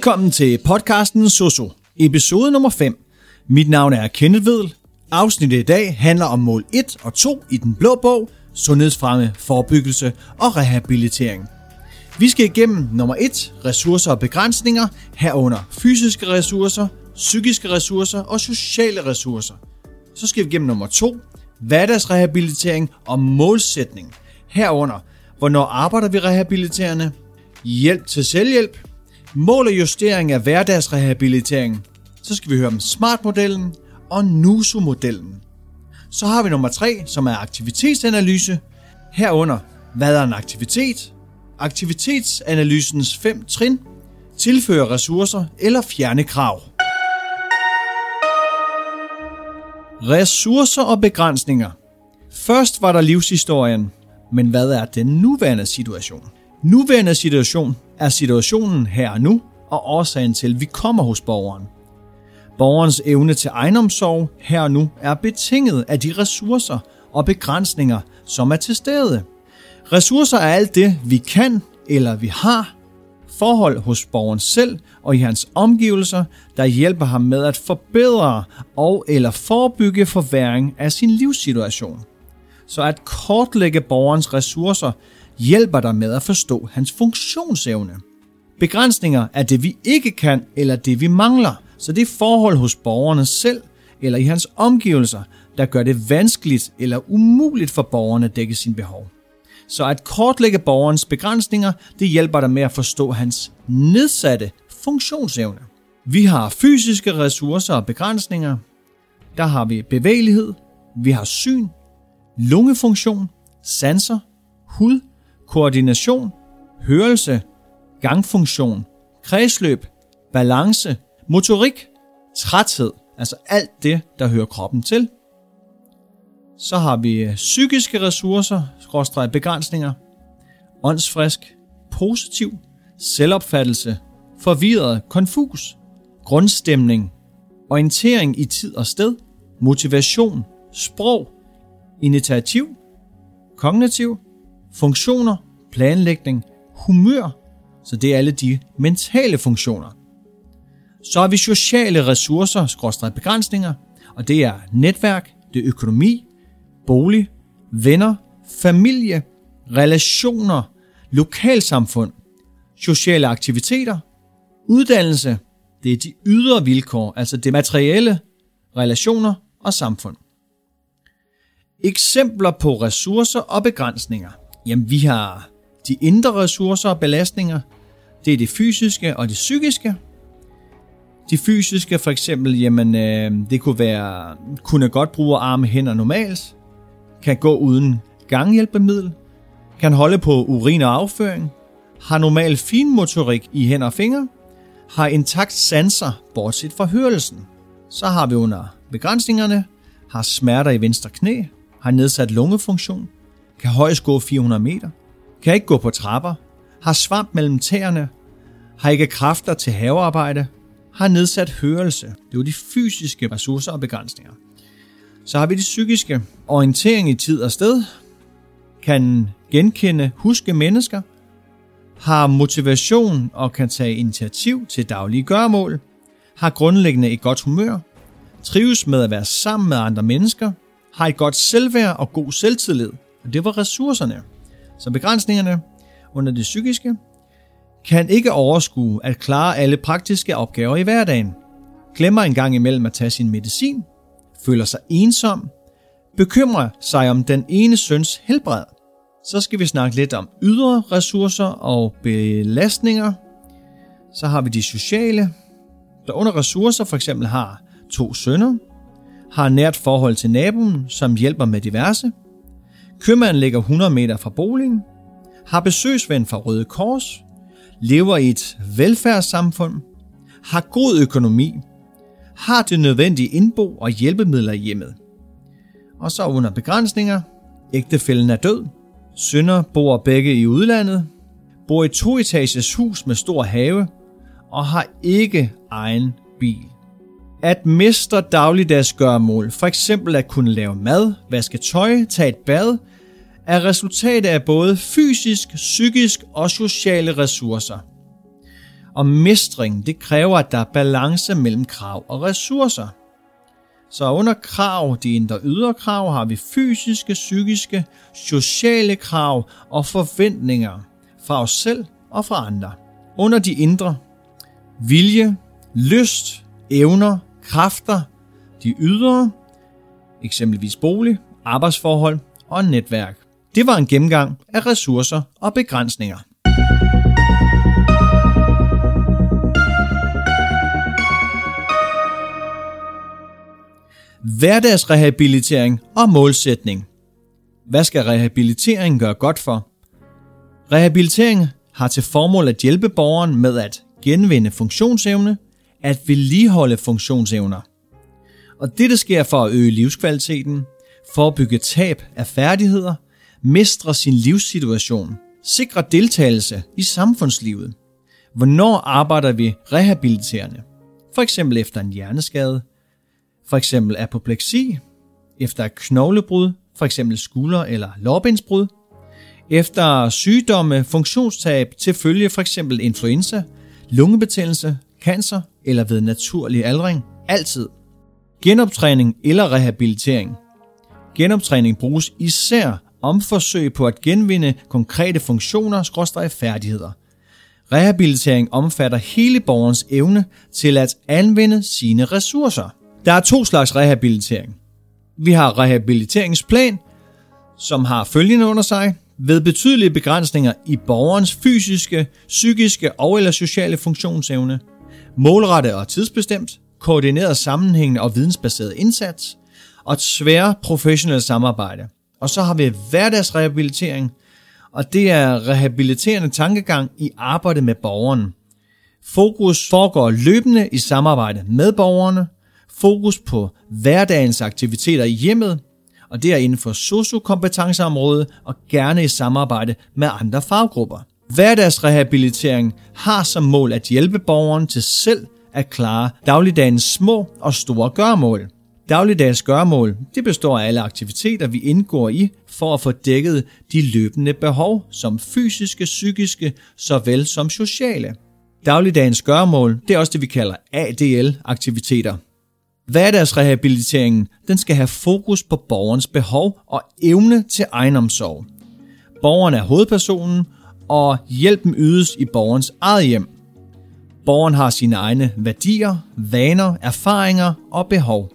Velkommen til podcasten Soso, episode nummer 5. Mit navn er Kenneth Vedel. Afsnittet i dag handler om mål 1 og 2 i den blå bog, sundhedsfremme, forebyggelse og rehabilitering. Vi skal igennem nummer 1, ressourcer og begrænsninger, herunder fysiske ressourcer, psykiske ressourcer og sociale ressourcer. Så skal vi igennem nummer 2, hverdagsrehabilitering og målsætning, herunder hvornår arbejder vi rehabiliterende, hjælp til selvhjælp, mål og justering af hverdagsrehabilitering. Så skal vi høre om SMART-modellen og NUSU-modellen. Så har vi nummer 3, som er aktivitetsanalyse, herunder hvad er en aktivitet, aktivitetsanalysens fem trin, tilføre ressourcer eller fjerne krav. Ressourcer og begrænsninger. Først var der livshistorien, men hvad er den nuværende situation? Nuværende situation er situationen her og nu, og årsagen til, at vi kommer hos borgeren. Borgerens evne til egenomsorg her og nu er betinget af de ressourcer og begrænsninger, som er til stede. Ressourcer er alt det, vi kan eller vi har, forhold hos borgeren selv og i hans omgivelser, der hjælper ham med at forbedre og eller forebygge forværing af sin livssituation. Så at kortlægge borgerens ressourcer hjælper dig med at forstå hans funktionsevne. Begrænsninger er det, vi ikke kan eller det, vi mangler, så det er forhold hos borgerne selv eller i hans omgivelser, der gør det vanskeligt eller umuligt for borgerne at dække sine behov. Så at kortlægge borgerens begrænsninger, det hjælper dig med at forstå hans nedsatte funktionsevne. Vi har fysiske ressourcer og begrænsninger. Der har vi bevægelighed, vi har syn, lungefunktion, sanser, hud, koordination, hørelse, gangfunktion, kredsløb, balance, motorik, træthed, altså alt det, der hører kroppen til. Så har vi øh, psykiske ressourcer, skråstrej begrænsninger, åndsfrisk, positiv, selvopfattelse, forvirret, konfus, grundstemning, orientering i tid og sted, motivation, sprog, initiativ, kognitiv, funktioner, planlægning, humør, så det er alle de mentale funktioner. Så har vi sociale ressourcer, skråstrej begrænsninger, og det er netværk, det er økonomi, bolig, venner, familie, relationer, lokalsamfund, sociale aktiviteter, uddannelse, det er de ydre vilkår, altså det materielle, relationer og samfund. Eksempler på ressourcer og begrænsninger. Jamen vi har de indre ressourcer og belastninger. Det er det fysiske og det psykiske. De fysiske for eksempel, jamen øh, det kunne være, kunne godt bruge arme hænder normalt, kan gå uden ganghjælpemiddel, kan holde på urin og afføring, har normal finmotorik i hænder og fingre, har intakt sanser, bortset fra hørelsen. Så har vi under begrænsningerne, har smerter i venstre knæ, har nedsat lungefunktion, kan højst gå 400 meter, kan ikke gå på trapper, har svamp mellem tæerne, har ikke kræfter til havearbejde, har nedsat hørelse. Det er jo de fysiske ressourcer og begrænsninger. Så har vi de psykiske. Orientering i tid og sted. Kan genkende, huske mennesker. Har motivation og kan tage initiativ til daglige gøremål. Har grundlæggende et godt humør. Trives med at være sammen med andre mennesker. Har et godt selvværd og god selvtillid. Og det var ressourcerne. Så begrænsningerne under det psykiske kan ikke overskue at klare alle praktiske opgaver i hverdagen. Glemmer en gang imellem at tage sin medicin, føler sig ensom, bekymrer sig om den ene søns helbred. Så skal vi snakke lidt om ydre ressourcer og belastninger. Så har vi de sociale, der under ressourcer for eksempel har to sønner, har nært forhold til naboen, som hjælper med diverse, købmanden ligger 100 meter fra boligen, har besøgsven fra Røde Kors, lever i et velfærdssamfund, har god økonomi, har det nødvendige indbo og hjælpemidler i hjemmet. Og så under begrænsninger, ægtefælden er død, sønner bor begge i udlandet, bor i toetages hus med stor have og har ikke egen bil. At mestre dagligdags gørmål, for eksempel at kunne lave mad, vaske tøj, tage et bad, er resultatet af både fysisk, psykisk og sociale ressourcer. Og mestring, det kræver, at der er balance mellem krav og ressourcer. Så under krav, de indre ydre krav, har vi fysiske, psykiske, sociale krav og forventninger fra os selv og fra andre. Under de indre, vilje, lyst, evner, kræfter, de ydre, eksempelvis bolig, arbejdsforhold og netværk. Det var en gennemgang af ressourcer og begrænsninger. Hverdagsrehabilitering og målsætning. Hvad skal rehabilitering gøre godt for? Rehabilitering har til formål at hjælpe borgeren med at genvinde funktionsevne, at vedligeholde funktionsevner. Og dette sker for at øge livskvaliteten, forebygge tab af færdigheder, mestre sin livssituation, sikre deltagelse i samfundslivet. Hvornår arbejder vi rehabiliterende? For eksempel efter en hjerneskade, for eksempel apopleksi, efter et knoglebrud, for eksempel skulder- eller lårbindsbrud, efter sygdomme, funktionstab til følge for eksempel influenza, lungebetændelse, cancer eller ved naturlig aldring, altid. Genoptræning eller rehabilitering. Genoptræning bruges især om forsøg på at genvinde konkrete funktioner skråstrej færdigheder. Rehabilitering omfatter hele borgerens evne til at anvende sine ressourcer. Der er to slags rehabilitering. Vi har rehabiliteringsplan, som har følgende under sig. Ved betydelige begrænsninger i borgerens fysiske, psykiske og eller sociale funktionsevne, målrettet og tidsbestemt, koordineret sammenhængende og vidensbaseret indsats, og et svære professionelt samarbejde. Og så har vi hverdagsrehabilitering, og det er rehabiliterende tankegang i arbejde med borgeren. Fokus foregår løbende i samarbejde med borgerne, fokus på hverdagens aktiviteter i hjemmet, og det er inden for sociokompetenceområdet og gerne i samarbejde med andre faggrupper. Hverdagsrehabilitering har som mål at hjælpe borgeren til selv at klare dagligdagens små og store gørmål. Dagligdagens gørmål det består af alle aktiviteter, vi indgår i for at få dækket de løbende behov, som fysiske, psykiske, såvel som sociale. Dagligdagens gørmål det er også det, vi kalder ADL-aktiviteter. Hverdagsrehabiliteringen den skal have fokus på borgerens behov og evne til egenomsorg. Borgeren er hovedpersonen, og hjælpen ydes i borgerens eget hjem. Borgeren har sine egne værdier, vaner, erfaringer og behov.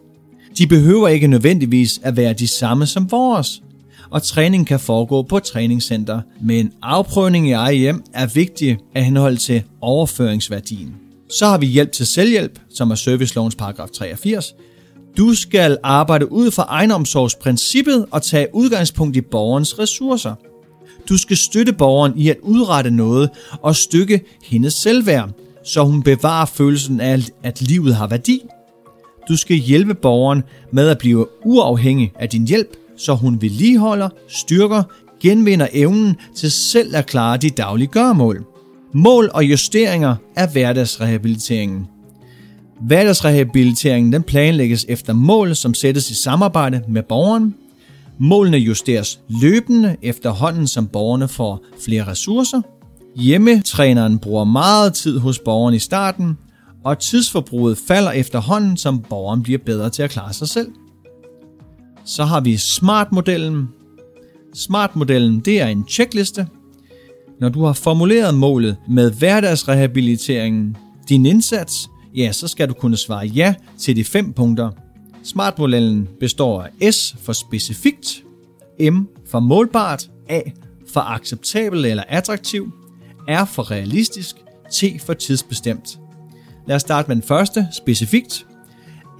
De behøver ikke nødvendigvis at være de samme som vores, og træning kan foregå på træningscenter, men afprøvning i eget hjem er vigtig af henhold til overføringsværdien. Så har vi hjælp til selvhjælp, som er servicelovens paragraf 83. Du skal arbejde ud fra egenomsorgsprincippet og tage udgangspunkt i borgerens ressourcer. Du skal støtte borgeren i at udrette noget og stykke hendes selvværd, så hun bevarer følelsen af, at livet har værdi. Du skal hjælpe borgeren med at blive uafhængig af din hjælp, så hun vedligeholder, styrker, genvinder evnen til selv at klare de daglige gørmål. mål og justeringer af hverdagsrehabiliteringen. Hverdagsrehabiliteringen den planlægges efter mål, som sættes i samarbejde med borgeren. Målene justeres løbende efterhånden, som borgerne får flere ressourcer. Hjemmetræneren bruger meget tid hos borgeren i starten, og tidsforbruget falder efterhånden, som borgeren bliver bedre til at klare sig selv. Så har vi SMART-modellen. SMART-modellen det er en checkliste, når du har formuleret målet med hverdagsrehabiliteringen, din indsats, ja, så skal du kunne svare ja til de fem punkter. Smartmodellen består af S for specifikt, M for målbart, A for acceptabel eller attraktiv, R for realistisk, T for tidsbestemt. Lad os starte med den første, specifikt.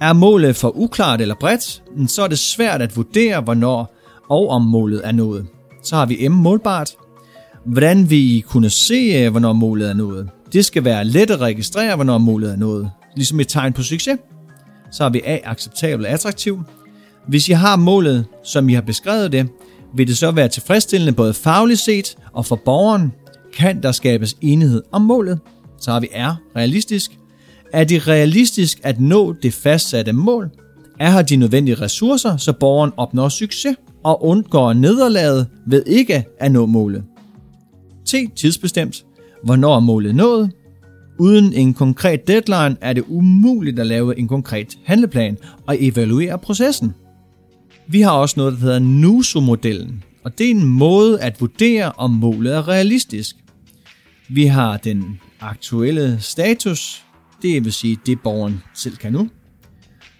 Er målet for uklart eller bredt, så er det svært at vurdere, hvornår og om målet er nået. Så har vi M målbart, Hvordan vi kunne se, hvornår målet er nået. Det skal være let at registrere, hvornår målet er nået. Ligesom et tegn på succes. Så er vi A, acceptabel og attraktiv. Hvis I har målet, som I har beskrevet det, vil det så være tilfredsstillende både fagligt set og for borgeren. Kan der skabes enighed om målet? Så har vi R, realistisk. Er det realistisk at nå det fastsatte mål? Er her de nødvendige ressourcer, så borgeren opnår succes og undgår nederlaget ved ikke at nå målet? T. Tidsbestemt. Hvornår er målet nået? Uden en konkret deadline er det umuligt at lave en konkret handleplan og evaluere processen. Vi har også noget, der hedder NUSO-modellen, og det er en måde at vurdere, om målet er realistisk. Vi har den aktuelle status, det vil sige det borgeren selv kan nu.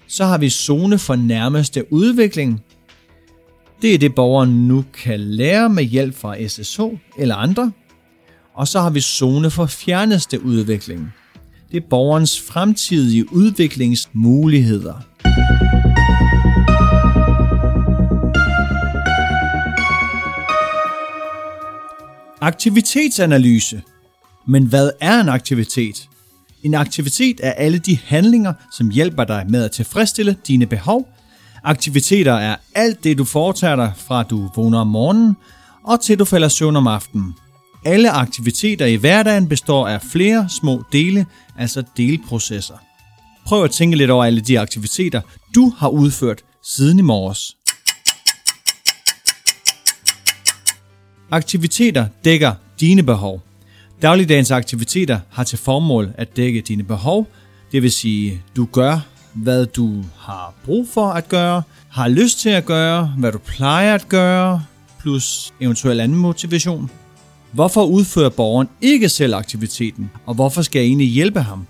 Så har vi zone for nærmeste udvikling. Det er det borgeren nu kan lære med hjælp fra SSH eller andre. Og så har vi zone for fjerneste udvikling. Det er borgerens fremtidige udviklingsmuligheder. Aktivitetsanalyse. Men hvad er en aktivitet? En aktivitet er alle de handlinger, som hjælper dig med at tilfredsstille dine behov. Aktiviteter er alt det, du foretager dig fra du vågner om morgenen og til du falder søvn om aftenen. Alle aktiviteter i hverdagen består af flere små dele, altså delprocesser. Prøv at tænke lidt over alle de aktiviteter, du har udført siden i morges. Aktiviteter dækker dine behov. Dagligdagens aktiviteter har til formål at dække dine behov, det vil sige, du gør, hvad du har brug for at gøre, har lyst til at gøre, hvad du plejer at gøre, plus eventuel anden motivation. Hvorfor udfører borgeren ikke selv aktiviteten, og hvorfor skal jeg egentlig hjælpe ham?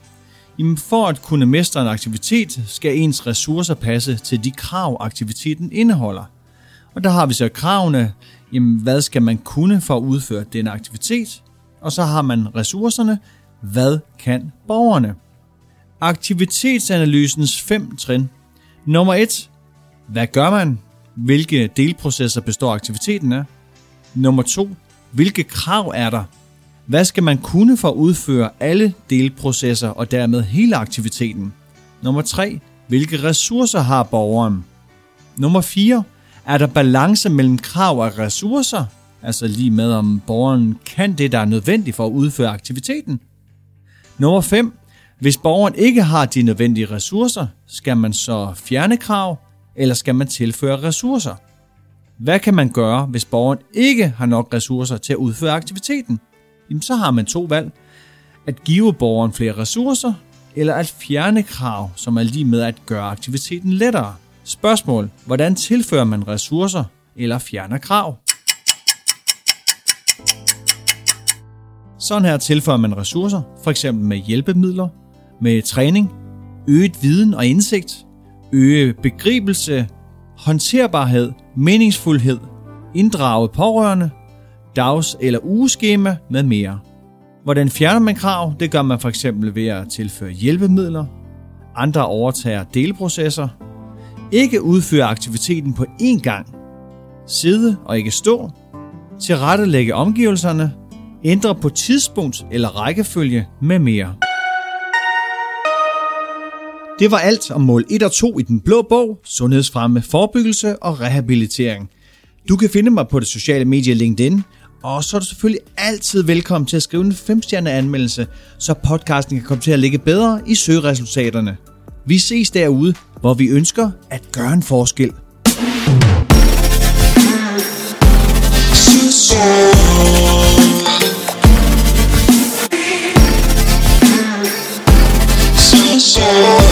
Jamen for at kunne mestre en aktivitet, skal ens ressourcer passe til de krav, aktiviteten indeholder. Og der har vi så kravene, jamen hvad skal man kunne for at udføre den aktivitet? Og så har man ressourcerne, hvad kan borgerne? Aktivitetsanalysens fem trin. Nummer 1. Hvad gør man? Hvilke delprocesser består aktiviteten af? Nummer 2. Hvilke krav er der? Hvad skal man kunne for at udføre alle delprocesser og dermed hele aktiviteten? Nummer 3. Hvilke ressourcer har borgeren? Nummer 4. Er der balance mellem krav og ressourcer? Altså lige med om borgeren kan det, der er nødvendigt for at udføre aktiviteten. Nummer 5. Hvis borgeren ikke har de nødvendige ressourcer, skal man så fjerne krav, eller skal man tilføre ressourcer? Hvad kan man gøre, hvis borgeren ikke har nok ressourcer til at udføre aktiviteten? Jamen, så har man to valg. At give borgeren flere ressourcer, eller at fjerne krav, som er lige med at gøre aktiviteten lettere. Spørgsmål. Hvordan tilfører man ressourcer eller fjerner krav? Sådan her tilføjer man ressourcer, f.eks. med hjælpemidler, med træning, øget viden og indsigt, øge begribelse, håndterbarhed, meningsfuldhed, inddrage pårørende, dags- eller ugeskema med mere. Hvordan fjerner man krav? Det gør man f.eks. ved at tilføre hjælpemidler, andre overtager delprocesser, ikke udføre aktiviteten på én gang, sidde og ikke stå, tilrettelægge omgivelserne, ændre på tidspunkt eller rækkefølge med mere. Det var alt om mål 1 og 2 i den blå bog, sundhedsfremme, forebyggelse og rehabilitering. Du kan finde mig på det sociale medie LinkedIn, og så er du selvfølgelig altid velkommen til at skrive en 5 anmeldelse, så podcasten kan komme til at ligge bedre i søgeresultaterne. Vi ses derude, hvor vi ønsker at gøre en forskel. So